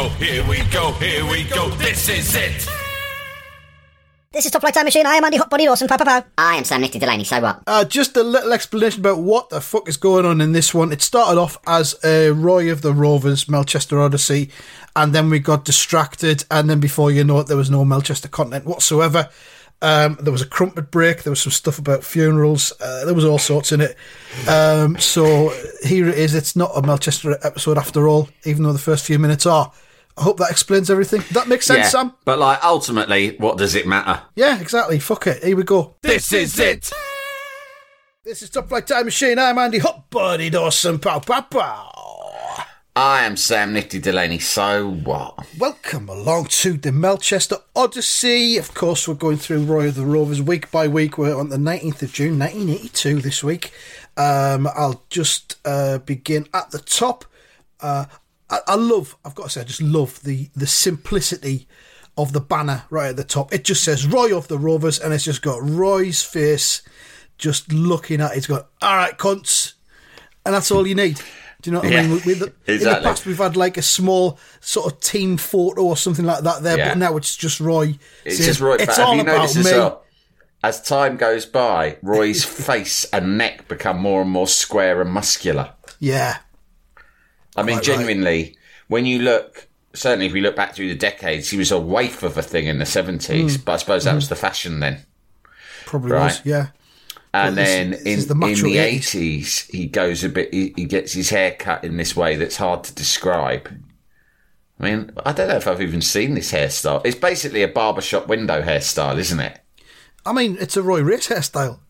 Go. Here we go. Here we go. This is it. This is Top Flight Time Machine. I am Andy Hot Body Dawson. Pow, pow, pow. I am Sam Nifty Delaney, so what? Uh, just a little explanation about what the fuck is going on in this one. It started off as a Roy of the Rovers, Melchester Odyssey, and then we got distracted, and then before you know it, there was no Melchester content whatsoever. Um, there was a crumpet break. There was some stuff about funerals. Uh, there was all sorts in it. Um, so here it is. It's not a Melchester episode after all, even though the first few minutes are. I hope that explains everything. That makes sense, yeah, Sam? but like ultimately, what does it matter? Yeah, exactly. Fuck it. Here we go. This is it. This is Top Flight Time Machine. I'm Andy Hot Body Dawson. Pow, pow, pow. I am Sam Nifty Delaney. So what? Welcome along to the Melchester Odyssey. Of course, we're going through Roy of the Rovers week by week. We're on the 19th of June, 1982 this week. Um, I'll just uh, begin at the top. Uh, I, I love, I've got to say, I just love the, the simplicity of the banner right at the top. It just says Roy of the Rovers, and it's just got Roy's face just looking at it. It's got, all right, cunts. And that's all you need. Do you know what Yeah, I mean? With the, In the past, we've had like a small sort of team photo or something like that there, Yeah. but now it's just Roy. It's just Roy. It's all you about me. well? As time goes by, Roy's face and neck become more and more square and muscular. Yeah, I mean, Quite right. genuinely, when you look, certainly if we look back through the decades, he was a waif of a thing in the 70s, Hmm. but I suppose that was the fashion then. probably Right. was. Yeah, And Well, then this in, the in the 80s. 80s, he goes a bit, he, he gets his hair cut in this way that's hard to describe. I mean, I don't know if I've even seen this hairstyle. It's basically a barbershop window hairstyle, isn't it? I mean, it's a Roy Race hairstyle.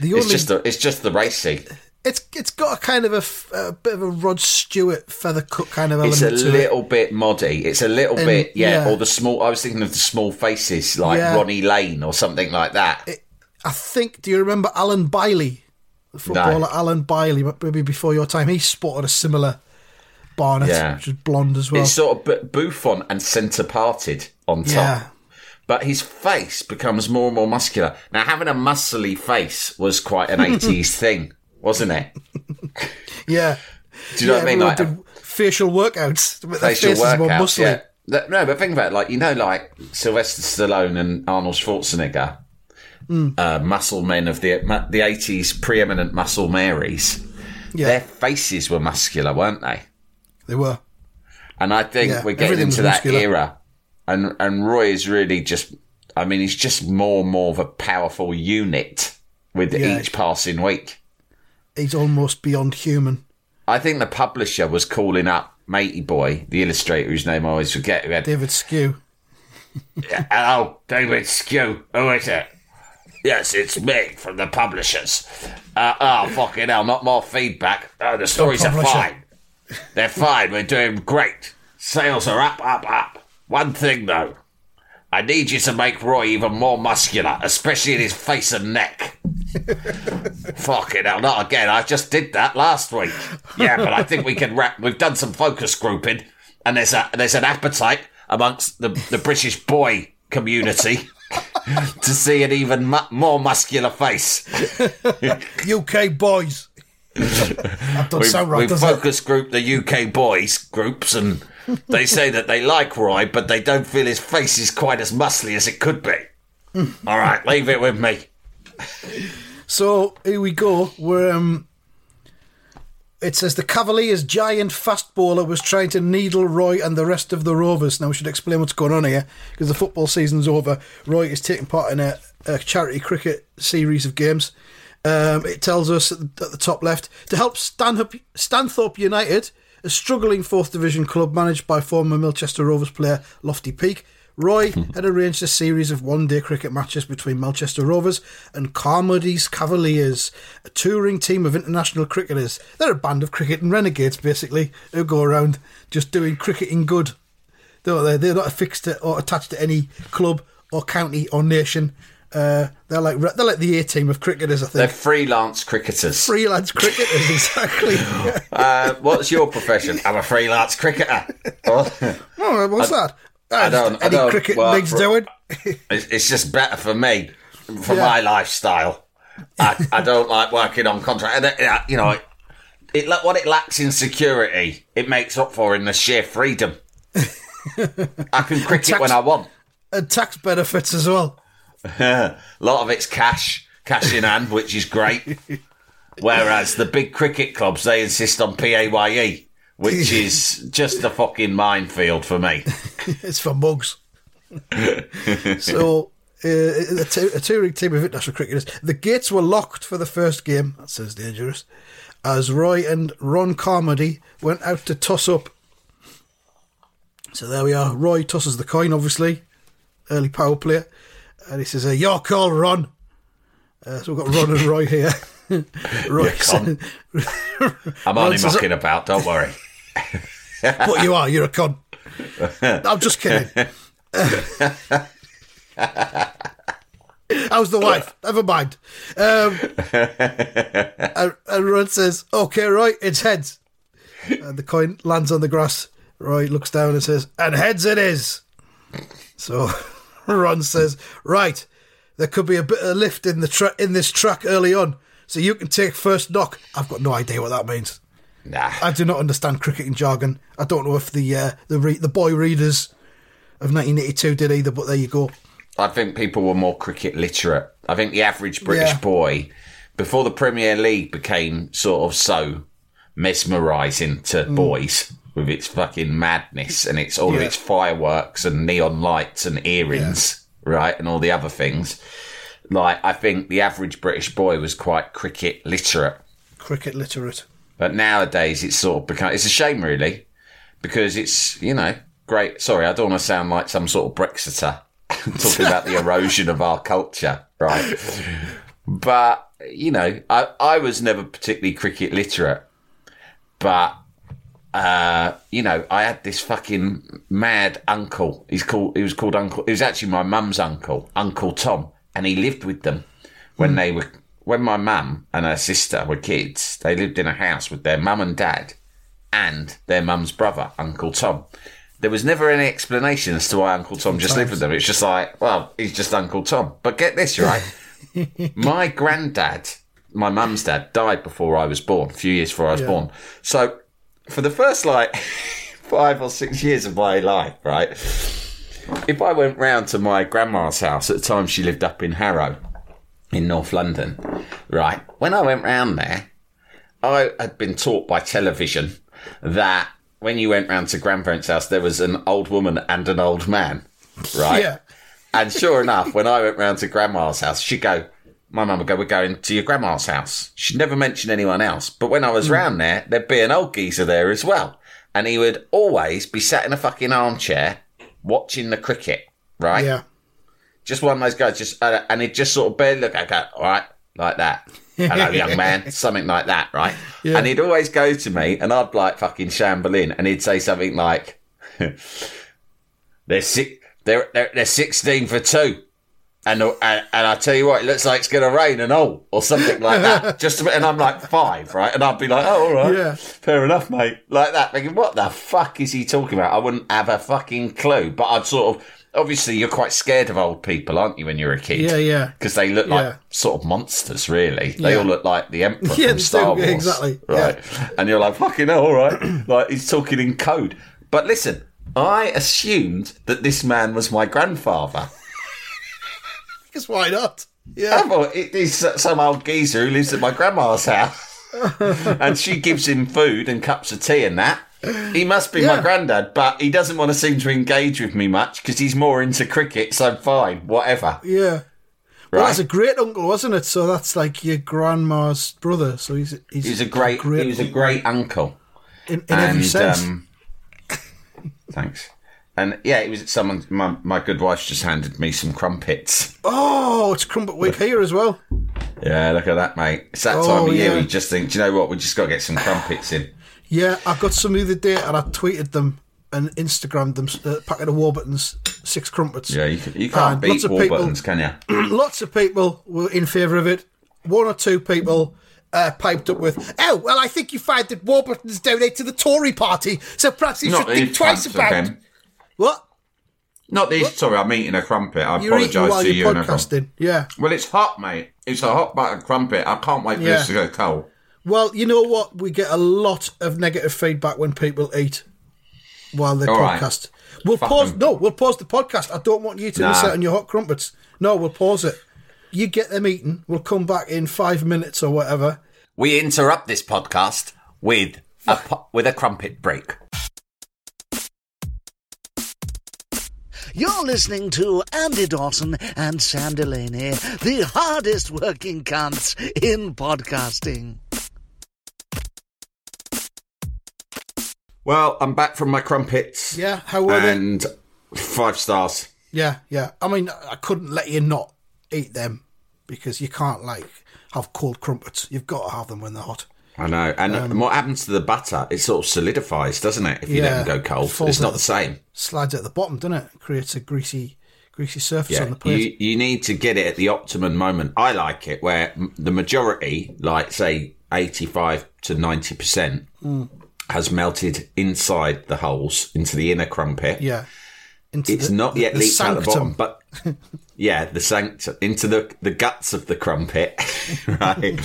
The only It's just the, it's just the racy. It's it's got a kind of a bit of a Rod Stewart feather cut kind of It's a little bit moddy. It's a little And, bit, yeah, yeah. Or the small. I was thinking of the small faces, like Yeah. Ronnie Lane or something like that. it. I think. Do you remember Alan Bailey, the footballer Alan Bailey? Maybe before your time, he spotted a similar barnet, Yeah. which was blonde as well. It's sort of bu- bouffant and centre parted on top. yeah, But his face becomes more and more muscular. Now, having a muscly face was quite an 80s thing, wasn't it? yeah. Do you know yeah, what I mean? Like facial workouts. to make their facial workouts. Yeah. No, but think about it. Like, you know, like Sylvester Stallone and Arnold Schwarzenegger, Hmm. uh, muscle men of the the 80s, preeminent muscle Marys. Yeah. Their faces were muscular, weren't they? They were. And I think Yeah, we're getting into that muscular. era. And and Roy is really just I mean, he's just more and more of a powerful unit with each passing week. He's almost beyond human. I think the publisher was calling up Matey Boy, the illustrator whose name I always forget, who had David Sque. Hello, David Sque. Who is it? Yes, it's me from the publishers. Uh, oh, fucking hell, not more feedback. Oh, the stories are fine. They're fine. We're doing great. Sales are up, up, up. One thing, though. I need you to make Roy even more muscular, especially in his face and neck. Fucking hell, not again. I just did that last week. Yeah, but I think we can wrap. We've done some focus grouping, and there's a there's an appetite amongst the the British boy community to see an even mu- more muscular face. UK boys. that doesn't We've, sound right, we've does it? focus grouped the UK boys groups, and they say that they like Roy, but they don't feel his face is quite as muscly as it could be. All right, leave it with me. So here we go. We're um, it says the Cavaliers' giant fast bowler was trying to needle Roy and the rest of the Rovers. Now we should explain what's going on here because the football season's over. Roy is taking part in a, a charity cricket series of games. Um, it tells us at the, at the top left to help Stanhope, Stanthorpe United, a struggling fourth division club managed by former Melchester Rovers player Lofty Peak. Roy had arranged a series of one day cricket matches between Melchester Rovers and Carmody's Cavaliers, a touring team of international cricketers. They're a band of cricketing renegades, basically, who go around just doing cricketing good. Don't they? They're not affixed to or attached to any club or county or nation. Uh, they're like they're like the A team of cricketers, I think. They're freelance cricketers. Freelance cricketers, exactly. Uh, what's your profession? I'm a freelance cricketer. Oh, what's that? I don't- I Any don't cricket work leagues for- doing? it's, it's just better for me, for Yeah. my lifestyle. I, I don't like working on contract. And, uh, You know, it, it what it lacks in security, it makes up for in the sheer freedom. I can cricket tax- when I want. and tax benefits as well. A lot of it's cash, cash in hand, which is great. Whereas the big cricket clubs, they insist on PAYE, which is just a fucking minefield for me. It's for mugs. so, uh, a, t- a touring team of international cricketers. The gates were locked for the first game. That sounds dangerous. As Roy and Ron Carmody went out to toss up. So there we are. Roy tosses the coin, obviously. Early power player. And he says, uh, Your call, Ron. Uh, so we've got Ron and Roy here. Roy said, I'm only says- mucking about, don't worry. But you are, you're a con. I'm just kidding. How's the wife? Never mind. Um, and, and Ron says, Okay, Roy, it's heads. And the coin lands on the grass. Roy looks down and says, And heads it is. So Ron says, Right, there could be a bit of lift in the tra- in this track early on, so you can take first knock. I've got no idea what that means. Nah. I do not understand cricketing jargon. I don't know if the uh, the re- the boy readers of 1982 did either, but there you go. I think people were more cricket literate. I think the average British Yeah. boy, before the Premier League became sort of so mesmerising to Mm. boys with its fucking madness and its all of its fireworks and neon lights and earrings, right, and all the other things. Like I think the average British boy was quite cricket literate. Cricket literate. But nowadays it's sort of become, it's a shame really, because it's, you know, great. Sorry, I don't want to sound like some sort of Brexiter talking about the erosion of our culture, right? But, you know, I, I was never particularly cricket literate, but, uh, you know, I had this fucking mad uncle. He's called, he was called Uncle, he was actually my mum's uncle, Uncle Tom, and he lived with them when they were when my mum and her sister were kids, they lived in a house with their mum and dad and their mum's brother, Uncle Tom. There was never any explanation as to why Uncle Tom just lived with them. It's just like, well, he's just Uncle Tom. But get this right. my granddad, my mum's dad, died before I was born, a few years before I was Yeah. born. So for the first like five or six years of my life, right? If I went round to my grandma's house at the time she lived up in Harrow, in North London, right? When I went round there, I had been taught by television that when you went round to grandparents' house, there was an old woman and an old man, right? Yeah. And sure enough, when I went round to grandma's house, she'd go, my mum would go, we're going to your grandma's house. She'd never mention anyone else. But when I was round there, there'd be an old geezer there as well. And he would always be sat in a fucking armchair watching the cricket, right? Yeah. just one of those guys, just uh, and he'd just sort of barely look. I go, all right, like that. Hello, young man, something like that, right? Yeah. And he'd always go to me, and I'd like fucking shamble in, and he'd say something like, "They're six, they're, they're they're sixteen for two." Uh, and, and and I tell you what, it looks like it's going to rain and all, or something like that. Just a, and I'm like five, right? And I'd be like, oh, all right, Yeah. fair enough, mate. Like that, thinking, what the fuck is he talking about? I wouldn't have a fucking clue. But I'd sort of, obviously, you're quite scared of old people, aren't you, when you're a kid? Yeah, yeah. Because they look like Yeah. sort of monsters, really. They Yeah. all look like the Emperor Yeah, from Star Wars. exactly, Right. And you're like, fucking hell, all right. like, he's talking in code. But listen, I assumed that this man was my grandfather. Because why not? Yeah. thought it is some old geezer who lives at my grandma's house. and she gives him food and cups of tea and that. He must be my granddad, but he doesn't want to seem to engage with me much because he's more into cricket, so fine, whatever. Yeah. Well, Right? that's a great uncle, wasn't it? So that's like your grandma's brother. So he's he's, he was a great, he was a great uncle. in, in every sense. um, thanks. And yeah, it was someone. My, my good wife just handed me some crumpets. Oh, it's Crumpet Week here as well. Yeah, look at that, mate. It's that Oh, time of year. yeah. We just think, do you know what? We just got to get some crumpets in. Yeah, I got some the other day and I tweeted them and Instagrammed them a packet of Warburtons, six crumpets. Yeah, you, can, you can't And beat lots of people- Warburtons, can you? Lots of people were in favour of it. One or two people uh, piped up with, "Oh, well, I think you find that Warburtons donate to the Tory party, so perhaps you Not should think twice about again. What Not these. Sorry, I'm eating a crumpet. I you're apologise while to you're you. podcasting." Yeah. Well, it's hot, mate. It's a hot buttered crumpet. I can't wait for Yeah. this to go cold. Well, you know what? We get a lot of negative feedback when people eat while they All right. podcast. We'll Fuck pause. them. No, we'll pause the podcast. I don't want you to Nah. miss out on your hot crumpets. No, we'll pause it. You get them eaten. We'll come back in five minutes or whatever. We interrupt this podcast with a pu- with a crumpet break. You're listening to Andy Dawson and Sam Delaney, the hardest working cunts in podcasting. Well, I'm back from my crumpets. Yeah, how were they? and five stars. Yeah, yeah. I mean, I couldn't let you not eat them because you can't like have cold crumpets. You've got to have them when they're hot. I know. And and what happens to the butter? It sort of solidifies, doesn't it? If you Yeah. let them go cold, Falls it's not the same. Slides at the bottom, doesn't it? Creates a greasy, greasy surface on the plate. you you need to get it at the optimum moment. I like it where the majority, like say eighty five to ninety percent, Mm. has melted inside the holes into the inner crumpet. yeah. Into It's the- not yet the leaked out the bottom, but yeah, the sanctum into the the guts of the crumpet, right?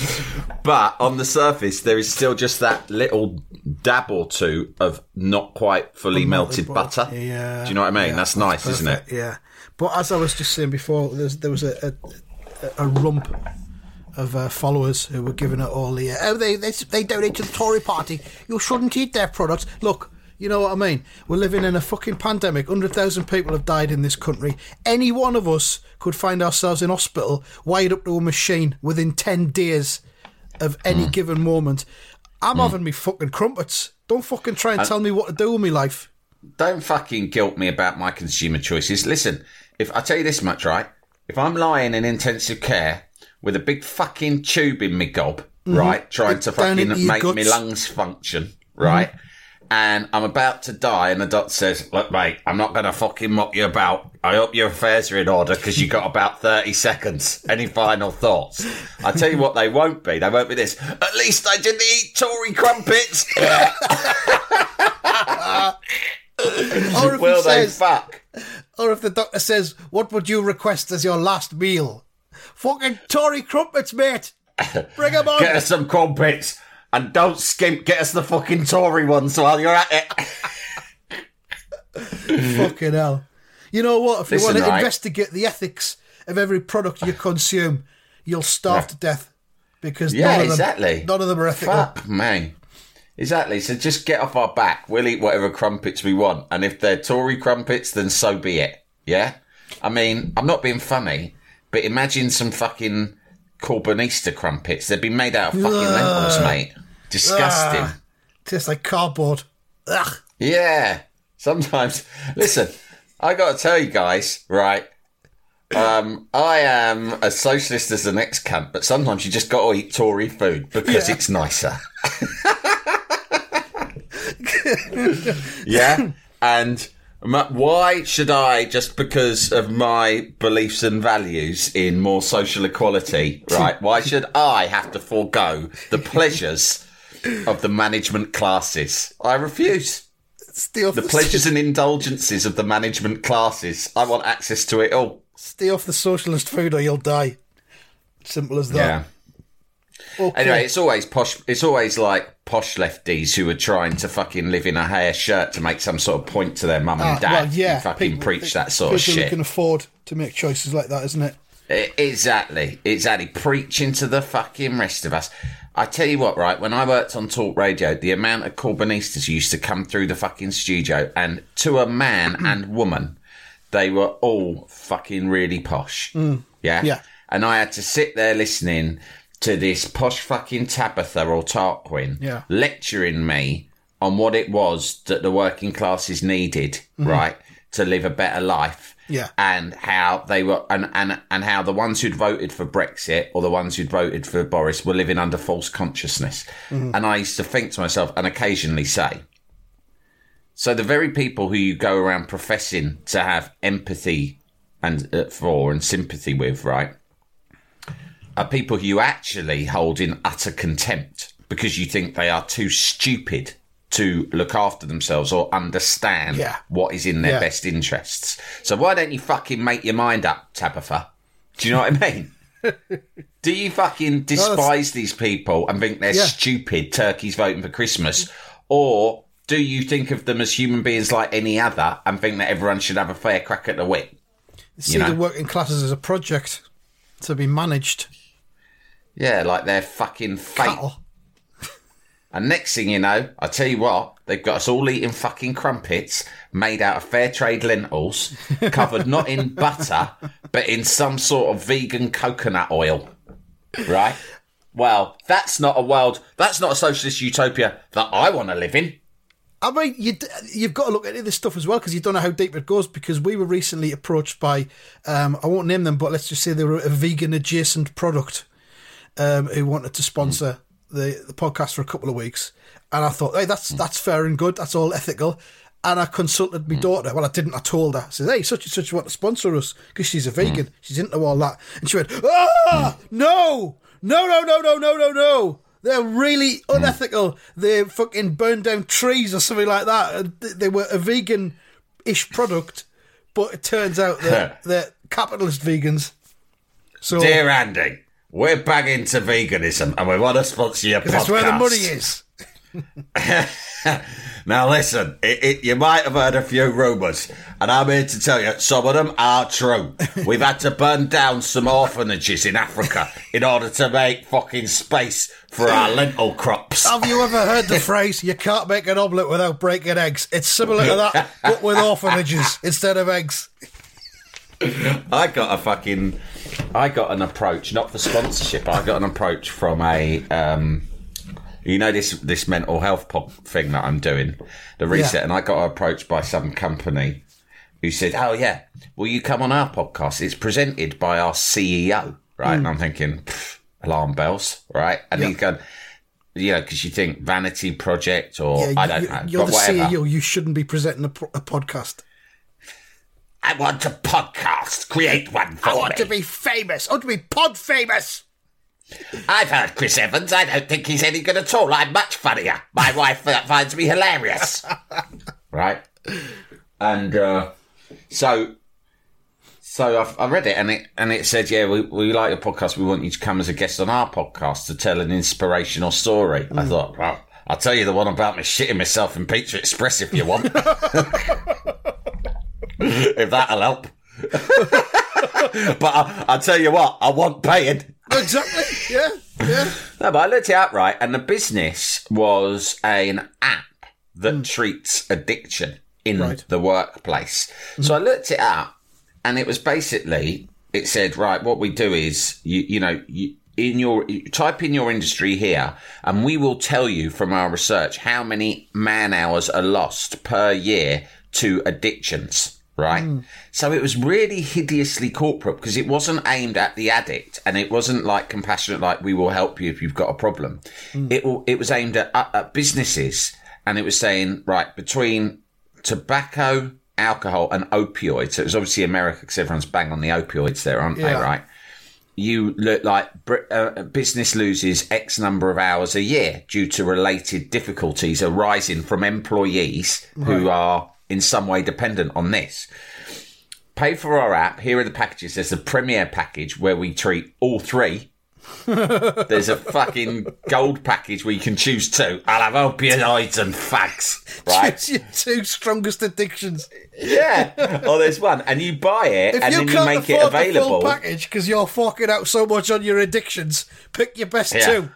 but on the surface, there is still just that little dab or two of not quite fully melted butter. Yeah. Do you know what I mean? yeah, That's nice, isn't it? Yeah. But as I was just saying before, there's, there was a, a, a rump of uh, followers who were giving it all the, uh, oh, they, they, they donate to the Tory party. You shouldn't eat their products. Look, you know what I mean? We're living in a fucking pandemic. 100,000 people have died in this country. Any one of us could find ourselves in hospital, wired up to a machine within 10 days of any Hmm. given moment. I'm hmm. having me fucking crumpets. Don't fucking try and tell me what to do with my life. Don't fucking guilt me about my consumer choices. Listen, if I tell you this much, right? If I'm lying in intensive care with a big fucking tube in me gob, mm-hmm. right, trying to fucking make me lungs function, right? Mm-hmm. And I'm about to die, and the doctor says, "Look, mate, I'm not going to fucking mock you about. I hope your affairs are in order because you've got about thirty seconds. Any final thoughts? I tell you what, they won't be. They won't be this. At least I didn't eat Tory crumpets. Or if Will he they says, fuck? or if the doctor says, "What would you request as your last meal?" Fucking Tory crumpets, mate. Bring 'em on. Get us some crumpets and don't skimp. Get us the fucking Tory ones while you're at it. Fucking hell. You know what? If you Listen, want to right. investigate the ethics of every product you consume, you'll starve to death because Yeah, none of them, exactly. none of them are ethical. Fuck me. Exactly. So just get off our back. We'll eat whatever crumpets we want, and if they're Tory crumpets, then so be it. Yeah. I mean, I'm not being funny, but imagine some fucking Corbynista crumpets. They'd be made out of fucking lentils, mate. Disgusting. Ah, tastes like cardboard. Ugh. Yeah. Sometimes, listen, I got to tell you guys, right? Um, I am a socialist as the next cunt, but sometimes you just got to eat Tory food because Yeah. it's nicer. yeah, and why should I, just because of my beliefs and values in more social equality, right? Why should I have to forego the pleasures of the management classes? I refuse Stay off the pleasures and indulgences of the management classes. I want access to it all. Stay off the socialist food or you'll die. Simple as that. Yeah. Okay. Anyway, it's always posh. It's always like posh lefties who are trying to fucking live in a hair shirt to make some sort of point to their mum and Ah, dad. well, yeah. and fucking people- preach that sort of people shit. can afford to make choices like that, isn't it? E- Exactly, exactly. Preaching to the fucking rest of us. I tell you what, right? When I worked on talk radio, the amount of Corbynistas used to come through the fucking studio, and to a man and woman, they were all fucking really posh. Yeah, Yeah. And I had to sit there listening to this posh fucking Tabitha or Tarquin Yeah. lecturing me on what it was that the working classes needed, right? to live a better life. Yeah. And how they were, and, and, and how the ones who'd voted for Brexit or the ones who'd voted for Boris were living under false consciousness. And I used to think to myself and occasionally say, so the very people who you go around professing to have empathy and uh, for and sympathy with, right, are people you actually hold in utter contempt because you think they are too stupid to look after themselves or understand Yeah. what is in their Yeah. best interests. So why don't you fucking make your mind up, Tabitha? Do you know what I mean? Do you fucking despise these people and think they're Yeah. stupid turkeys voting for Christmas? Or do you think of them as human beings like any other and think that everyone should have a fair crack at the whip? See know? the working classes as a project to be managed. Yeah, like they're fucking fake. Cattle. And next thing you know, I tell you what, they've got us all eating fucking crumpets made out of fair trade lentils, covered not in butter, but in some sort of vegan coconut oil. Right? Well, that's not a world, that's not a socialist utopia that I want to live in. I mean, you you've got to look into this stuff as well because you don't know how deep it goes. Because we were recently approached by, um, I won't name them, but let's just say they were a vegan adjacent product um, who wanted to sponsor the, the podcast for a couple of weeks. And I thought, hey, that's mm. that's fair and good. That's all ethical. And I consulted my mm. daughter. Well, I didn't. I told her. I said, hey, such and such want to sponsor us because she's a vegan. Mm. She's into all that. And she went, ah, no, no, no, no, no, no, no, no. They're really unethical. They fucking burned down trees or something like that. They were a vegan ish product, but it turns out that they're capitalist vegans. So Dear Andy, we're back into veganism and we want to sponsor your podcast. that's where the money is. Now listen, it, it, you might have heard a few rumours, and I'm here to tell you some of them are true. We've had to burn down some orphanages in Africa in order to make fucking space for our lentil crops. Have you ever heard the phrase, you can't make an omelette without breaking eggs? It's similar to that, but with orphanages instead of eggs. I got a fucking, I got an approach, not for sponsorship. I got an approach from a, um, you know this this mental health pop thing that I'm doing, the reset, Yeah. and I got approached by some company who said, "Oh yeah, will you come on our podcast? It's presented by our CEO, right?" And I'm thinking, alarm bells, right? And Yeah. he's going, you know, because you think vanity project or Yeah, I don't you- know, you're the whatever. CEO. You shouldn't be presenting a, pro- a podcast. I want a podcast. Create one for me. I want me. to be famous. I want to be pod famous. I've heard Chris Evans. I don't think he's any good at all. I'm much funnier. My wife uh, finds me hilarious. right? And uh, so, so I've, I read it, and it and it said, "Yeah, we, we like your podcast. We want you to come as a guest on our podcast to tell an inspirational story." I thought, well, I'll tell you the one about me shitting myself in Pizza Express if you want. if that'll help. but I, I'll tell you what, I want paying. Exactly. Yeah. Yeah. No, but I looked it up right, and the business was an app that Hmm. treats addiction in Right. the workplace. So I looked it up, and it was basically it said, right, what we do is you you know you. In your type in your industry here, and we will tell you from our research how many man hours are lost per year to addictions. Right, so it was really hideously corporate because it wasn't aimed at the addict, and it wasn't like compassionate, like we will help you if you've got a problem. It it was aimed at, at, at businesses, and it was saying right between tobacco, alcohol, and opioids. So it was obviously America because everyone's bang on the opioids there, aren't they? Right. You look like uh, business loses X number of hours a year due to related difficulties arising from employees who are in some way dependent on this. Pay for our app. Here are the packages. There's a premier package where we treat all three. There's a fucking gold package where you can choose two. I'll have opioids and fags, right? Choose your two strongest addictions. yeah. Or there's one, and you buy it, If and you then you make it available. package because you're forking out so much on your addictions, pick your best Yeah. two.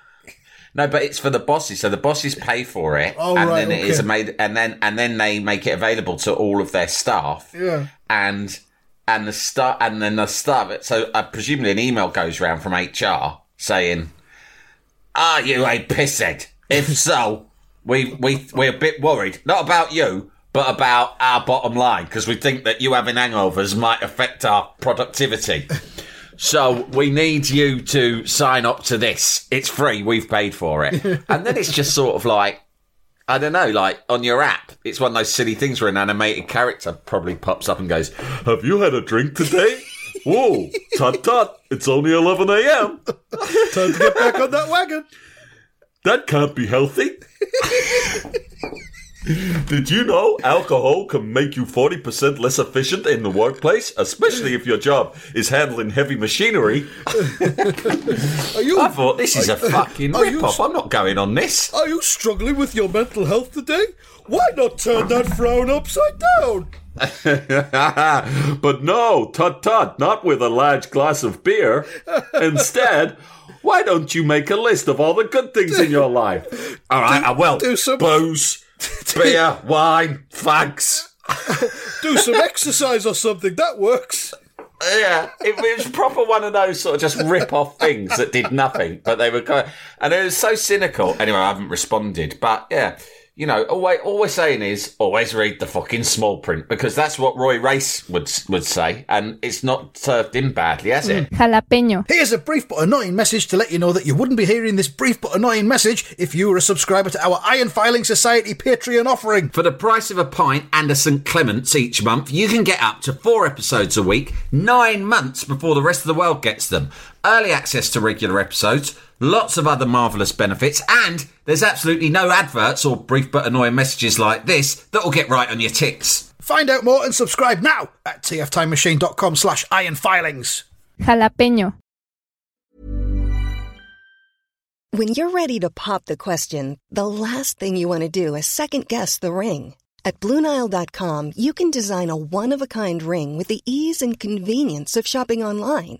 No, but it's for the bosses. So the bosses pay for it, Oh, and right, then it is made, and then and then they make it available to all of their staff. Yeah. And and the start, and then the start. So uh, presumably an email goes round from HR saying, "Are you a pisshead? If so, we we we're a bit worried. Not about you." but about our bottom line because we think that you having hangovers might affect our productivity. So we need you to sign up to this. It's free. We've paid for it. And then it's just sort of like, I don't know, like on your app, it's one of those silly things where an animated character probably pops up and goes, Have you had a drink today? Whoa, tut tut, it's only 11 a.m. Time to get back on that wagon. That can't be healthy. Did you know alcohol can make you 40% less efficient in the workplace, especially if your job is handling heavy machinery? Are you I thought this is a fucking rip-off. I'm not going on this. are you struggling with your mental health today? Why not turn that frown upside down? but no, tut tut, not with a large glass of beer. Instead, why don't you make a list of all the good things in your life? All right, I uh, will. do some- Booze, beer, wine, fags. Do some exercise or something. That works. Yeah, it, it was proper one of those sort of just rip off things that did nothing, but they were kind and it was so cynical. Anyway, I haven't responded, but yeah, you know, all, we- all we're saying is always read the fucking small print because that's what Roy Race would would say, and it's not served in badly, has it? Mm. Jalapeño. Here's a brief but annoying message to let you know that you wouldn't be hearing this brief but annoying message if you were a subscriber to our Iron Filing Society Patreon offering. For the price of a pint and a St Clement's each month, you can get up to four episodes a week, nine months before the rest of the world gets them. Early access to regular episodes, lots of other marvellous benefits, and there's absolutely no adverts or brief but annoying messages like this that'll get right on your tits. Find out more and subscribe now at tftimemachine.com slash ironfilings. Jalapeño. When you're ready to pop the question, the last thing you want to do is second guess the ring. At Bluenile.com, you can design a one of a kind ring with the ease and convenience of shopping online.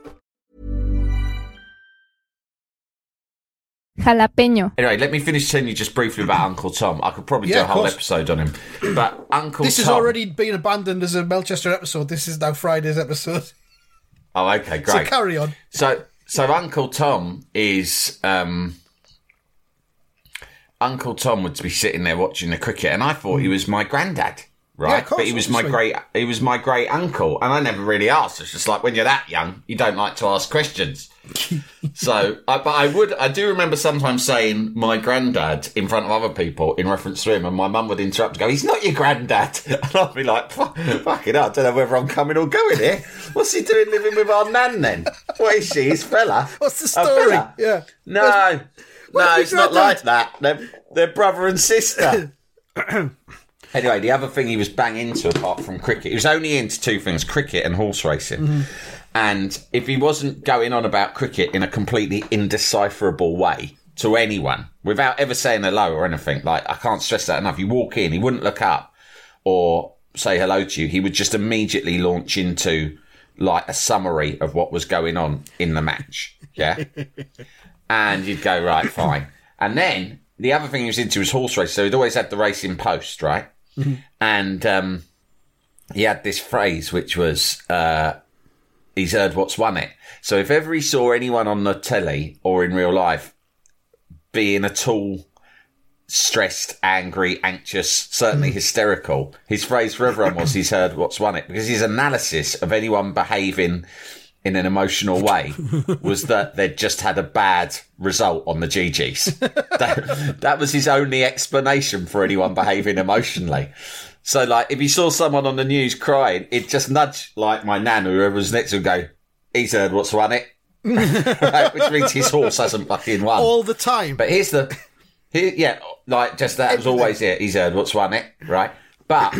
Jalapeño. Anyway, let me finish telling you just briefly about Uncle Tom. I could probably Yeah, do a whole course. episode on him. But Uncle This Tom. has already been abandoned as a Melchester episode. This is now Friday's episode. Oh, okay, great. So carry on. So, so Uncle Tom is um, Uncle Tom would be sitting there watching the cricket, and I thought he was my granddad, right? Yeah, course, but he was my great, he was my great uncle, and I never really asked. It's just like when you're that young, you don't like to ask questions. so, I, but I would, I do remember sometimes saying my granddad in front of other people in reference to him, and my mum would interrupt and go, "He's not your granddad," and I'd be like, "Fuck, fuck it, I don't know whether I'm coming or going here. What's he doing living with our nan then? What is she, his fella? What's the story? Yeah. No, no, Where's it's not like that. They're, they're brother and sister. anyway, the other thing he was bang into apart from cricket, he was only into two things: cricket and horse racing. Mm-hmm. And if he wasn't going on about cricket in a completely indecipherable way to anyone, without ever saying hello or anything, like I can't stress that enough. You walk in, he wouldn't look up or say hello to you. He would just immediately launch into like a summary of what was going on in the match. Yeah. and you'd go, right, fine. And then the other thing he was into was horse race. So he'd always had the racing post, right? And um, he had this phrase, which was, uh, he's heard what's won it. So if ever he saw anyone on the telly or in real life being at all stressed, angry, anxious, certainly hysterical, his phrase for everyone was he's heard what's won it. Because his analysis of anyone behaving in an emotional way was that they'd just had a bad result on the GGs. that, that was his only explanation for anyone behaving emotionally. So, like, if you saw someone on the news crying, it'd just nudge, like, my nan or whoever was next to him, go, he's heard what's won it. Right, Which means his horse hasn't fucking won. All the time. But here's the He, yeah, like just that was always it. He's heard what's won it, right? But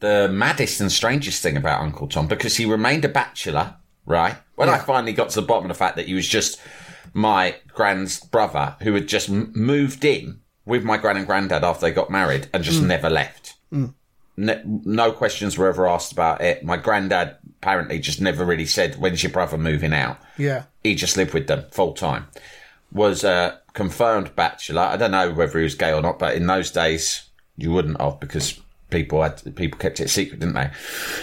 the maddest and strangest thing about Uncle Tom, because he remained a bachelor, right? When I finally got to the bottom of the fact that he was just my grand's brother who had just moved in with my gran and granddad after they got married and just mm. never left. Mm. Ne- no questions were ever asked about it. My granddad apparently just never really said, "When's your brother moving out?" Yeah. he just lived with them full time. Was a confirmed bachelor. I don't know whether he was gay or not, but in those days you wouldn't have because people had people kept it secret, didn't they?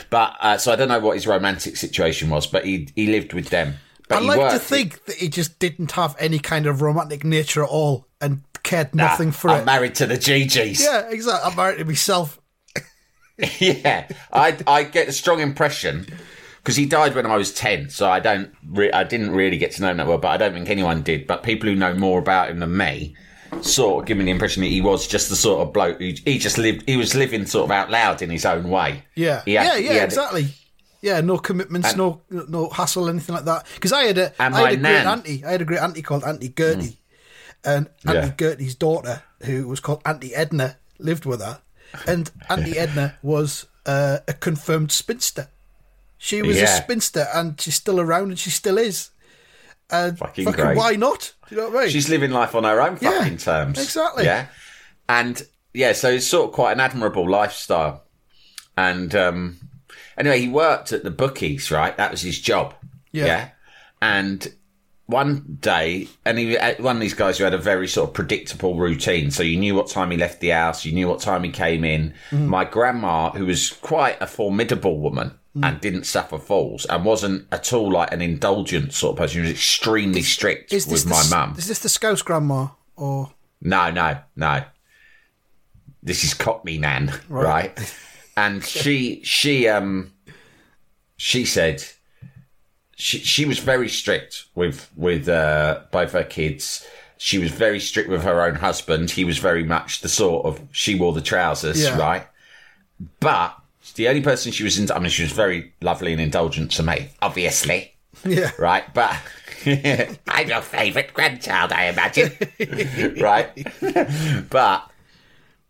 But uh, so I don't know what his romantic situation was, but he he lived with them. But I like to worked- think that he just didn't have any kind of romantic nature at all and cared nothing for I'm it. married to the GGs. Yeah, exactly. I'm married to myself. yeah, I I get a strong impression because he died when I was ten, so I don't re- I didn't really get to know him that well, but I don't think anyone did. But people who know more about him than me sort of give me the impression that he was just the sort of bloke who he just lived. He was living sort of out loud in his own way. Yeah, had- yeah, yeah, exactly. Yeah, no commitments, And- no no hassle, anything like that. Because I had a, And I had a great auntie. I had a great auntie called Auntie Gertie, and Yeah. Auntie Gertie's daughter, who was called Auntie Edna, lived with her, and Auntie Edna was uh, a confirmed spinster. She was a spinster, and she's still around, and she still is. And Fucking fucking, great. why not? Do you know what I mean? She's living life on her own Yeah, fucking terms. exactly. Yeah. And yeah, so it's sort of quite an admirable lifestyle. And um anyway, he worked at the bookies, right? That was his job. Yeah. And one day, and he uh, one of these guys who had a very sort of predictable routine. So you knew what time he left the house, you knew what time he came in. Mm-hmm. My grandma, who was quite a formidable woman Mm. and didn't suffer falls and wasn't at all like an indulgent sort of person. She was extremely strict is with my mum. Is this the Scouse grandma or? No, no, no. This is Cockney Nan, right? And she, she, um, she said she she was very strict with with uh, both her kids. She was very strict with her own husband. He was very much the sort of she wore the trousers, Yeah. right? But the only person she was in, I mean, she was very lovely and indulgent to me, obviously Yeah. right? But I'm your favourite grandchild, I imagine, right? but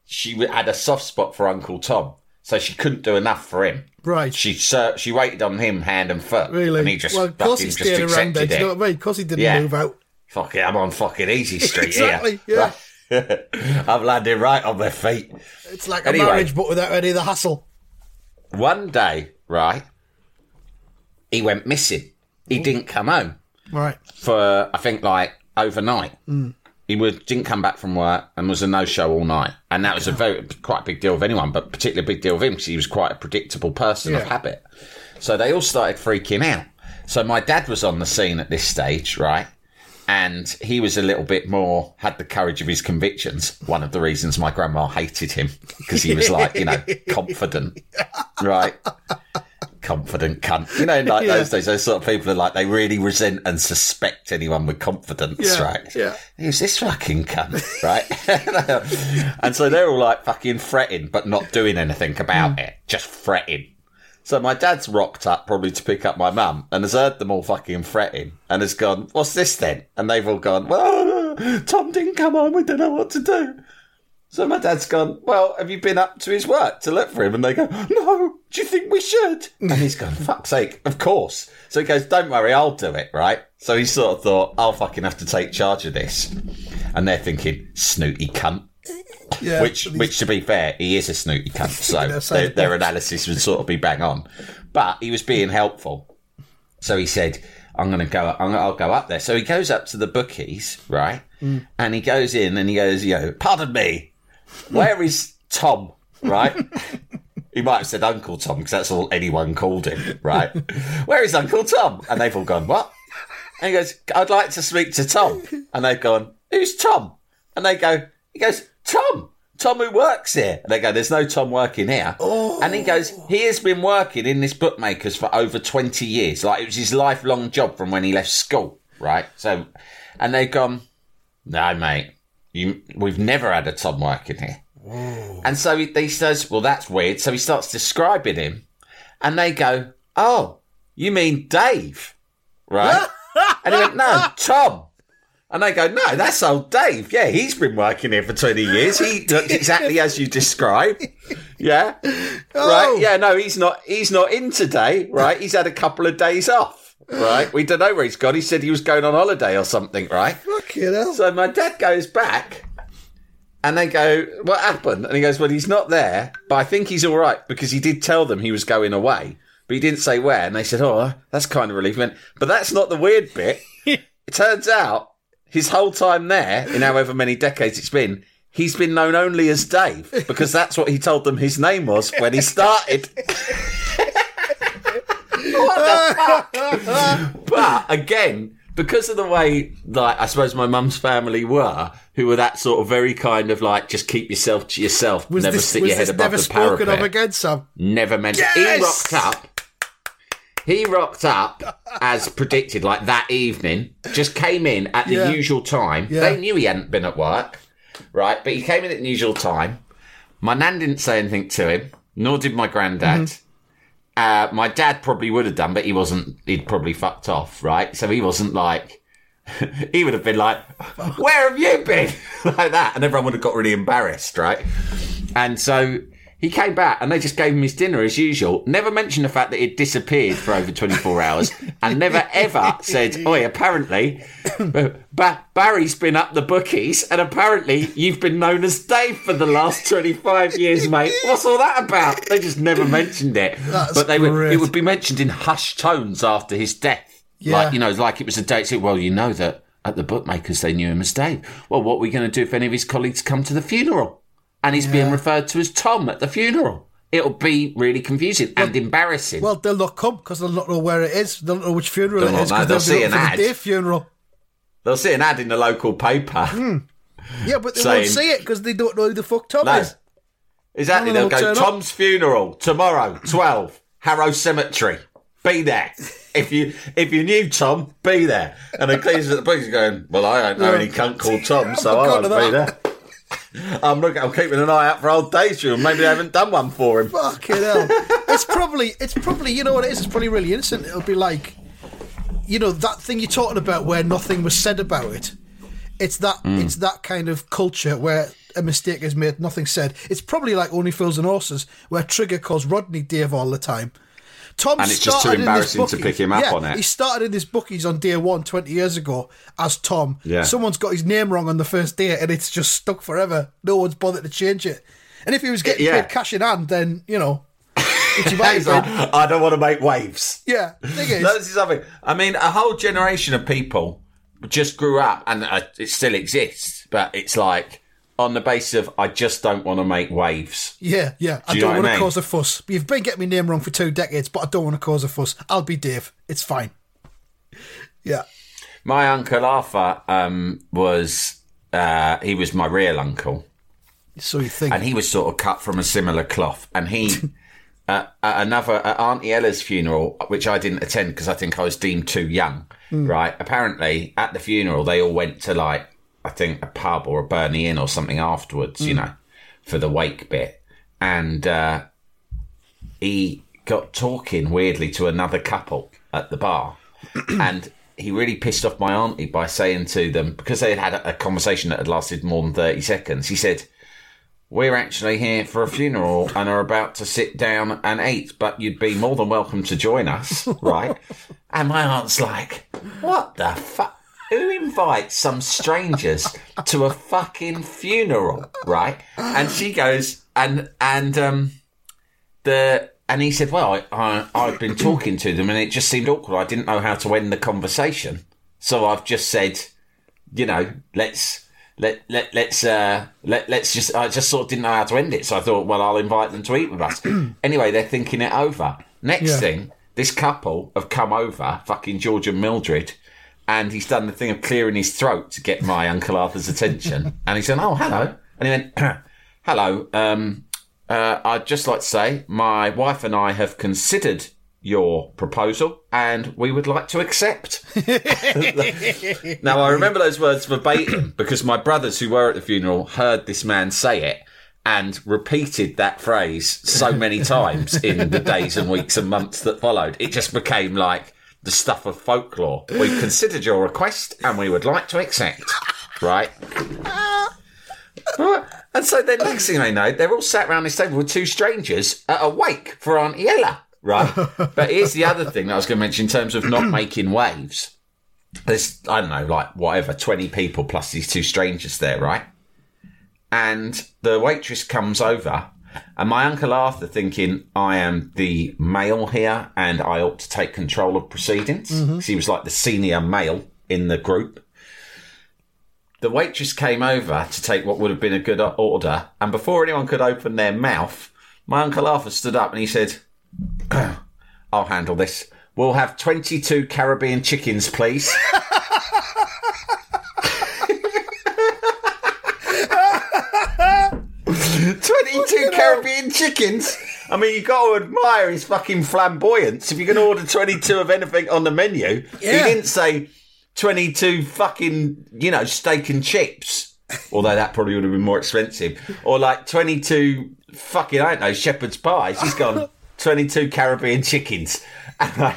she had a soft spot for Uncle Tom, so she couldn't do enough for him. Right. She ser- she waited on him hand and foot, Really? and he just well, of course he stayed around accepted Do you know what I mean? Of course he didn't Yeah. move out. Fuck it, I'm on fucking easy street Exactly, here. Right. I'm landing right on my feet. It's like Anyway. a marriage, but without any of the hassle. One day, right, he went missing. He didn't come home. Right. for I think like overnight. Mm. He would, didn't come back from work and was a no show all night, and that was a very quite a big deal of anyone, but particularly a big deal of him because he was quite a predictable person of Yeah. habit. So they all started freaking out. So my dad was on the scene at this stage, right? And he was a little bit more, had the courage of his convictions. One of the reasons my grandma hated him because he was like, you know, confident, right? confident cunt. You know, like Yeah. those days, those sort of people are like they really resent and suspect anyone with confidence, Yeah, right? yeah. Who's this fucking cunt, right? and so they're all like fucking fretting, but not doing anything about hmm. it, just fretting. So my dad's rocked up probably to pick up my mum and has heard them all fucking fretting and has gone, what's this then? And they've all gone, well, Tom didn't come home, we don't know what to do. So my dad's gone, well, have you been up to his work to look for him? And they go, no, do you think we should? And he's gone, fuck's sake, of course. So he goes, don't worry, I'll do it, right? So he sort of thought, I'll fucking have to take charge of this. And they're thinking, snooty cunt. Yeah. Which, which to be fair, he is a snooty cunt, so their, their analysis would sort of be bang on. But he was being helpful. So he said, I'm going to go, I'm gonna, I'll go up there. So he goes up to the bookies, right? Mm. And he goes in and he goes, know, pardon me, where is Tom, right? he might have said Uncle Tom because that's all anyone called him, right? where is Uncle Tom? And they've all gone, what? And he goes, I'd like to speak to Tom. And they've gone, who's Tom? And they go, he goes, Tom, Tom who works here. And they go, there's no Tom working here. And he goes, oh. he has been working in this bookmaker's for over 20 years. Like it was his lifelong job from when he left school, right? So, and they've gone, no, mate, you, we've never had a Tom working here. And so he, he says, well, that's weird. So he starts describing him and they go, oh, you mean Dave, right? and he went, no, Tom. And they go, no, that's old Dave. Yeah, he's been working here for 20 years. He looks exactly as you describe. Yeah. Oh. Right. Yeah, no, he's not, he's not in today. Right. He's had a couple of days off. Right. We don't know where he's gone. He said he was going on holiday or something. Right. Fucking hell. So my dad goes back and they go, What happened? And he goes, Well, he's not there, but I think he's all right because he did tell them he was going away, but he didn't say where. And they said, Oh, that's kind of relief. But that's not the weird bit. it turns out his whole time there, in however many decades it's been, he's been known only as Dave because that's what he told them his name was when he started. what the fuck? but again, because of the way, like, I suppose my mum's family were, who were that sort of very kind of like, just keep yourself to yourself, Was never this, stick your head above never the spoken parapet. of again, Sam? Never mentioned. Yes! He rocked up. He rocked up as predicted, like that evening. Just came in at the Yeah. usual time. Yeah. They knew he hadn't been at work, right? But he came in at the usual time. My nan didn't say anything to him, nor did my granddad. Mm-hmm. Uh, my dad probably would have done, but he wasn't. He'd probably fucked off, right? So he wasn't like. he would have been like, "Where have you been?" like that, and everyone would have got really embarrassed, right? And so he came back, and they just gave him his dinner as usual. Never mentioned the fact that he'd disappeared for over twenty four hours, and never ever said, "Oi, apparently, ba- Barry's been up the bookies, and apparently you've been known as Dave for the last twenty five years, mate. What's all that about?" They just never mentioned it, That's but they would. It would be mentioned in hushed tones after his death. Yeah. Like, you know, like it was a date. Well, you know that at the bookmakers they knew him as Dave. Well, what are we going to do if any of his colleagues come to the funeral? And he's being referred to as Tom at the funeral. It'll be really confusing and embarrassing. Well, they'll not come because they'll not know where it is. They'll not know which funeral They'll it not is know. because They'll they'll, see be an ad. the funeral. They'll see an ad in the local paper. Hmm. Yeah, but they Saying- won't see it because they don't know who the fuck Tom No. is. Exactly. None They'll of them go, will turn up. Tom's funeral tomorrow, 12, Harrow Cemetery. Be there. If you if you knew Tom, be there. And the cleaners at the police are going, Well, I don't know Yeah. any cunt called Tom, so I've won't be there. I'm looking I'm keeping an eye out for old funeral. Maybe they haven't done one for him. Fucking hell. it's probably, it's probably, you know what it is? It's probably really innocent. It'll be like, you know, that thing you're talking about where nothing was said about it. It's that, Hmm. it's that kind of culture where a mistake is made, nothing said. It's probably like Only Fools and Horses, where Trigger calls Rodney Dave all the time. Tom And it's just too started in this embarrassing to pick him up yeah, on it. He started in this bookies on day one 20 years ago as Tom. Yeah. Someone's got his name wrong on the first day and it's just stuck forever. No one's bothered to change it. And if he was getting Yeah. paid cash in hand, then, you know, like, I don't want to make waves. Yeah, thing is, This is something. I mean, a whole generation of people just grew up, and uh, it still exists. But it's like on the basis of I just don't want to make waves. yeah, yeah. I Do you don't want I to mean? cause a fuss. You've been getting my name wrong for two decades, but I don't want to cause a fuss. I'll be Dave. It's fine. Yeah. My uncle Arthur um, was uh, he was my real uncle, So you think. and he was sort of cut from a similar cloth. And he, uh, at another at Auntie Ella's funeral, which I didn't attend because I think I was deemed too young. Right? Apparently, at the funeral, they all went to like I think a pub or a Berni Inn or something afterwards. You know, for the wake bit, and uh, he got talking weirdly to another couple at the bar, and he really pissed off my auntie by saying to them because they had had a, conversation that had lasted more than thirty seconds. He said, "We're actually here for a funeral and are about to sit down and eat, but you'd be more than welcome to join us, right?" and my aunt's like, "What the fuck?" Who invites some strangers to a fucking funeral, right? And she goes, and and um, the and he said, "Well, I, I I've been talking to them, and it just seemed awkward. I didn't know how to end the conversation, so I've just said, you know, let's." Let, let let's uh let let's just I just sort of didn't know how to end it, so I thought, well, I'll invite them to eat with us. anyway, they're thinking it over. Next Yeah. thing, this couple have come over, fucking George and Mildred, and he's done the thing of clearing his throat to get my Uncle Arthur's attention. And he said, "Oh, hello," and he went, "Hello, um, uh, I'd just like to say my wife and I have considered your proposal, and we would like to accept." now I remember those words verbatim because my brothers who were at the funeral heard this man say it. And repeated that phrase so many times in the days and weeks and months that followed. It just became like the stuff of folklore. We've considered your request and we would like to accept. Right? And so then next thing they know, they're all sat around this table with two strangers at a wake for Auntie Ella. Right? but here's the other thing that I was going to mention in terms of not making waves. There's, I don't know, like whatever, 20 people plus these two strangers there, right? And the waitress comes over, and my Uncle Arthur, thinking I am the male here and I ought to take control of proceedings. 'cause He was like the senior male in the group. The waitress came over to take what would have been a good order, and before anyone could open their mouth, my Uncle Arthur stood up and he said, I'll handle this. We'll have 22 Caribbean chickens, please. Twenty-two Caribbean chickens. I mean, you got to admire his fucking flamboyance. If you're going to order twenty-two of anything on the menu, Yeah. he didn't say twenty-two fucking, you know, steak and chips. Although that probably would have been more expensive, or like twenty-two fucking, I don't know, shepherd's pies. He's gone twenty-two Caribbean chickens, and like,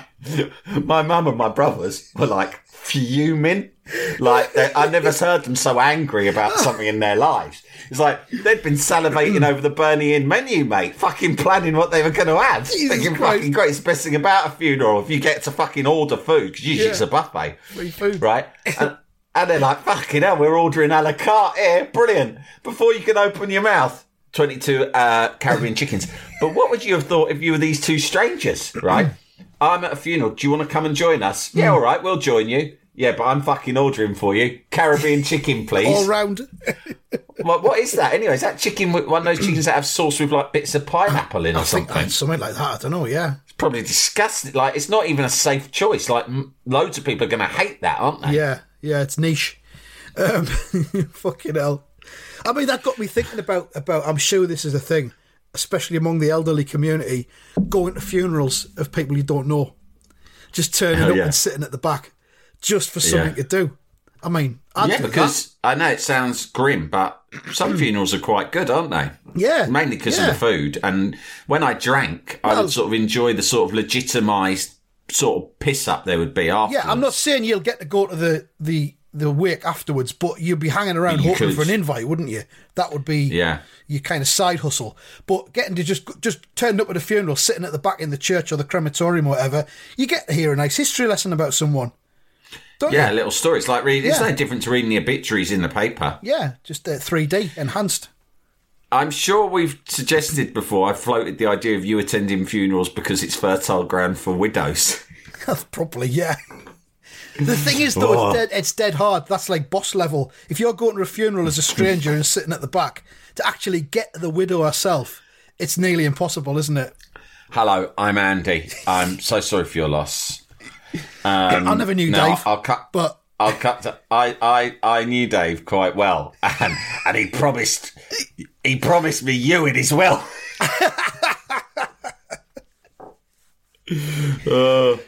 my mum and my brothers were like fuming. Like they, I never heard them so angry about something in their lives. It's like they'd been salivating over the Berni Inn menu, mate. Fucking planning what they were going to have. Jesus Thinking Christ. fucking great. It's best thing about a funeral if you get to fucking order food because usually Yeah. it's a buffet, Free food. right? And, and they're like, fucking hell, we're ordering a la carte here. Brilliant. Before you can open your mouth. 22 uh, Caribbean chickens. But what would you have thought if you were these two strangers, right? I'm at a funeral. Do you want to come and join us? Yeah, all right, we'll join you. Yeah, but I'm fucking ordering for you. Caribbean chicken, please. All round. What, what is that? Anyway, is that chicken with one of those chickens that have sauce with like bits of pineapple in or I think something? something like that. I don't know. Yeah. It's probably disgusting. Like, it's not even a safe choice. Like, m- loads of people are going to hate that, aren't they? Yeah, yeah, it's niche. Um, fucking hell. I mean, that got me thinking about about. I'm sure this is a thing, especially among the elderly community, going to funerals of people you don't know, just turning up yeah. and sitting at the back, just for something Yeah. to do. I mean, I'd yeah, because I know it sounds grim, but some hmm. funerals are quite good, aren't they? Yeah, Mainly because yeah. of the food. And when I drank, I would sort of enjoy the sort of legitimised sort of piss up there would be after. yeah, I'm not saying you'll get to go to the the the wake afterwards, but you'd be hanging around You hoping could. for an invite, wouldn't you? That would be Yeah. your kind of side hustle. But getting to just just turn up at a funeral, sitting at the back in the church or the crematorium or whatever, you get to hear a nice history lesson about someone. Don't Yeah, a little story. It's like reading. It's no different to reading the obituaries in the paper. Yeah, just uh, 3D enhanced. I'm sure we've suggested before. I floated the idea of you attending funerals because it's fertile ground for widows. Probably, yeah. The thing is, though, Oh. it's dead. It's dead hard. That's like boss level. If you're going to a funeral as a stranger and sitting at the back, to actually get the widow herself, it's nearly impossible, isn't it? Hello, I'm Andy. I'm so sorry for your loss. Um, I never knew no, Dave, I'll cut. but I'll cut. To, I, I, I knew Dave quite well, and and he promised. He promised me you in his will.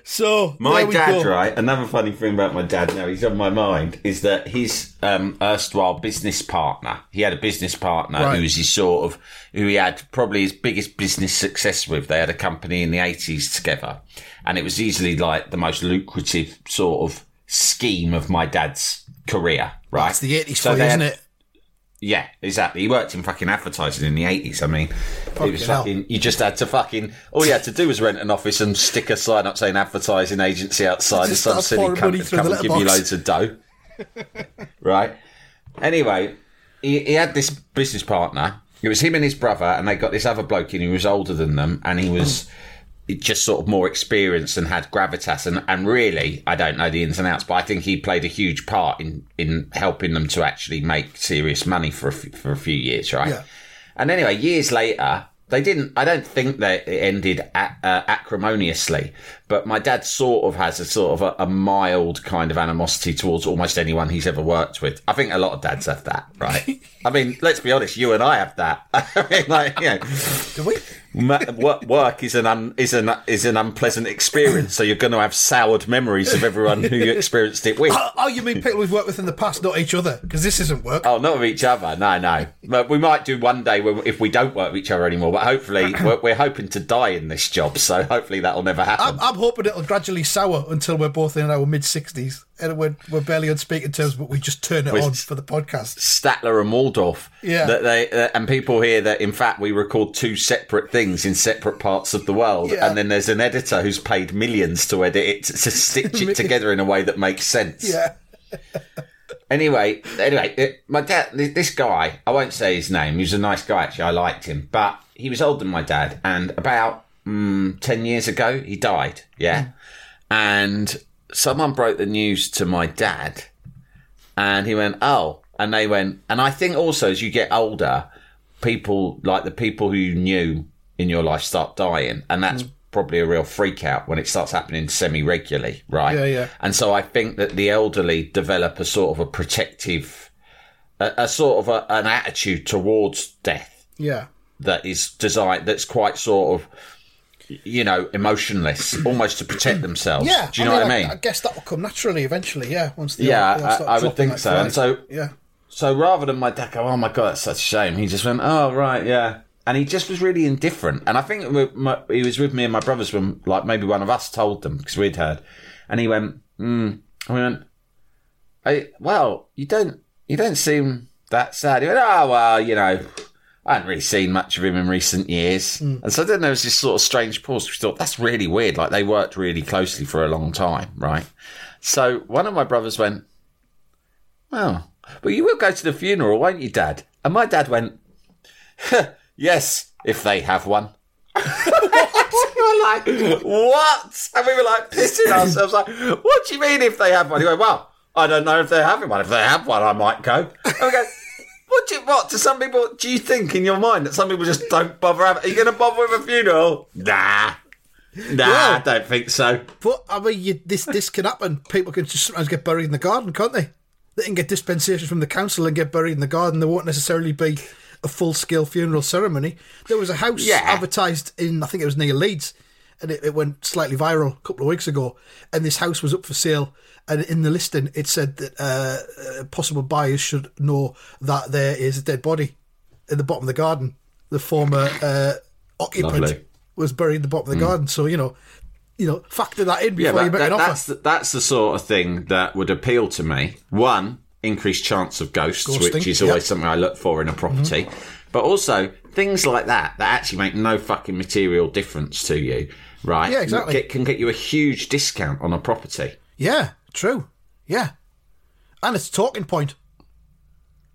so My dad, go. right? Another funny thing about my dad now, he's on my mind, is that his um, erstwhile business partner, he had a business partner Right. who was his sort of, who he had probably his biggest business success with. They had a company in the 80s together. And it was easily like the most lucrative sort of scheme of my dad's career, right? It's the 80s So for you, they isn't it? Yeah, exactly. He worked in fucking advertising in the eighties. I mean, it was Fucking hell. fucking. You just had to fucking. All you had to do was rent an office and stick a sign up saying advertising agency outside, and some silly cunt would come and give you loads of dough. right. Anyway, he, he had this business partner. It was him and his brother, and they got this other bloke in who was older than them, and he was just sort of more experienced and had gravitas. And, and really, I don't know the ins and outs, but I think he played a huge part in, in helping them to actually make serious money for a, f- for a few years, right? Yeah. And anyway, years later, they didn't. I don't think that it ended a, uh, acrimoniously, but my dad sort of has a sort of a, a mild kind of animosity towards almost anyone he's ever worked with. I think a lot of dads have that, right? I mean, let's be honest, you and I have that. I mean, like, you know, Do we? Work, work is an un, is an is an unpleasant experience. So you're going to have soured memories of everyone who you experienced it with. Oh, oh, you mean people we've worked with in the past, not each other? Because this isn't work. Oh, not with each other. No, no. But we might do one day if we don't work with each other anymore. But hopefully, we're, we're hoping to die in this job. So hopefully that'll never happen. I'm, I'm hoping it'll gradually sour until we're both in our mid 60s and we're, we're barely on speaking terms, but we just turn it With- on for the podcast. Statler and Waldorf. Yeah. That they uh, and people hear that in fact we record two separate things in separate parts of the world, Yeah. and then there's an editor who's paid millions to edit it to, stitch it together in a way that makes sense. Yeah. Anyway, anyway, it, my dad, this guy, I won't say his name. He was a nice guy, actually. I liked him, but he was older than my dad, and about mm, ten years ago, he died. Yeah, and someone broke the news to my dad, and he went, "Oh," and they went, and I think also as you get older, people like the people who you knew in your life start dying, and that's mm. probably a real freak out when it starts happening semi regularly, right? Yeah, yeah. And so I think that the elderly develop a sort of a protective, a, a sort of a, an attitude towards death Yeah. that is designed, that's quite sort of, you know, emotionless, almost to protect themselves. Yeah. Do you know what I mean? I, guess that will come naturally eventually, yeah. Once the Yeah, I- I would think so. And so- yeah. So rather than my dad go, oh my god, that's such a shame, he just went, oh right, yeah, and he just was really indifferent. And I think we- my, he was with me and my brothers when, like, maybe one of us told them because we'd heard, and he went, mm. I went, I, well, you don't, you don't seem that sad. He went, oh well, you know. I hadn't really seen much of him in recent years. And so then there was this sort of strange pause. We thought, that's really weird. Like they worked really closely for a long time, right? So one of my brothers went, well, but you will go to the funeral, won't you, Dad? And my dad went, yes, if they have one. we were like, what? And we were like pissing ourselves. Like, what do you mean if they have one? He went, well, I don't know if they're having one. If they have one, I might go. And we go, what do you, what? To some people, do you think in your mind that some people just don't bother having, are you going to bother with a funeral? Nah. Nah, Well- I don't think so. But I mean, you, this this can happen. People can just sometimes get buried in the garden, can't they? They can get dispensation from the council and get buried in the garden. There won't necessarily be a full scale funeral ceremony. There was a house Yeah. advertised in, I think it was near Leeds, and it, it went slightly viral a couple of weeks ago. And this house was up for sale, and in the listing it said that uh, uh, possible buyers should know that there is a dead body in the bottom of the garden. The former uh, occupant Lovely. was buried in the bottom of the garden. So you know, you know, factor that in Yeah, before you make that, an offer. that's the, that's the sort of thing that would appeal to me. One, increased chance of ghosts, Ghosting, which is always yep. something I look for in a mm-hmm. property. But also things like that that actually make no fucking material difference to you, right? Yeah, exactly. Get, can get you a huge discount on a property. Yeah, true. Yeah. And it's a talking point.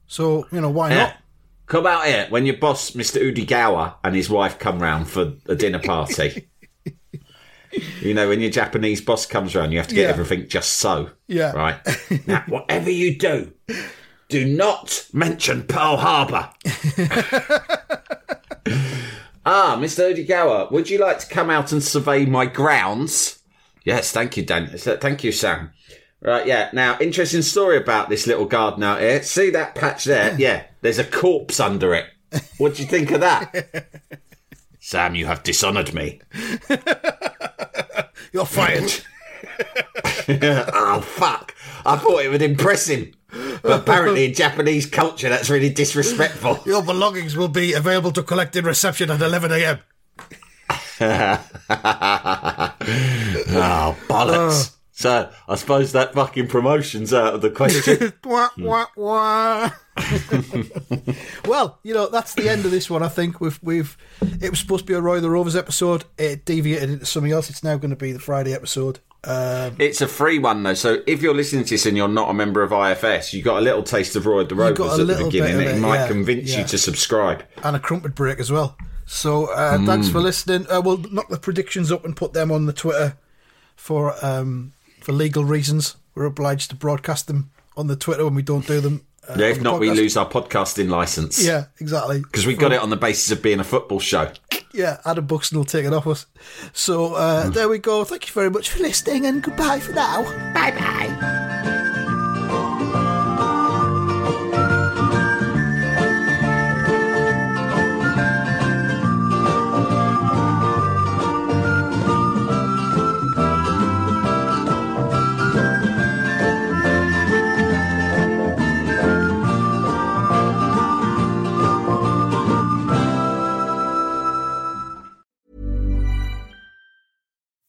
So, you know, why Yeah. not? Come out here when your boss, Mr. Udigawa, and his wife come round for a dinner party. you know, when your Japanese boss comes round, you have to get Yeah. everything just so. Yeah. Right. now, whatever you do, do not mention Pearl Harbor. ah, Mr. Udigawa, would you like to come out and survey my grounds? Yes, thank you, Dan. Thank you, Sam. Right, yeah. Now, interesting story about this little garden out here. See that patch there? Yeah, there's a corpse under it. What do you think of that? Sam, you have dishonoured me. You're fired. oh, fuck. I thought it would impress him. But apparently, in Japanese culture, that's really disrespectful. Your belongings will be available to collect in reception at 11 a.m. Oh, bollocks. Ah. So, I suppose that fucking promotion's out of the question. wah, wah, wah. well, you know, that's the end of this one, I think. We've, we've, it was supposed to be a Roy the Rovers episode. It deviated into something else. It's now going to be the Friday episode. Um, It's a free one though, so if you're listening to this and you're not a member of IFS, you got a little taste of Roy the Rovers at the beginning. bit It, it, might yeah, convince yeah. you to subscribe. and a crumpet break as well. So uh, Hmm. thanks for listening. Uh, we'll knock the predictions up and put them on the Twitter for um, for legal reasons. We're obliged to broadcast them on the Twitter when we don't do them. Uh, yeah, if the not, we lose our podcasting license. Yeah, exactly. because we got it on the basis of being a football show. Yeah, Adam Buxton will take it off us. So uh, there we go. Thank you very much for listening, and goodbye for now. Bye bye.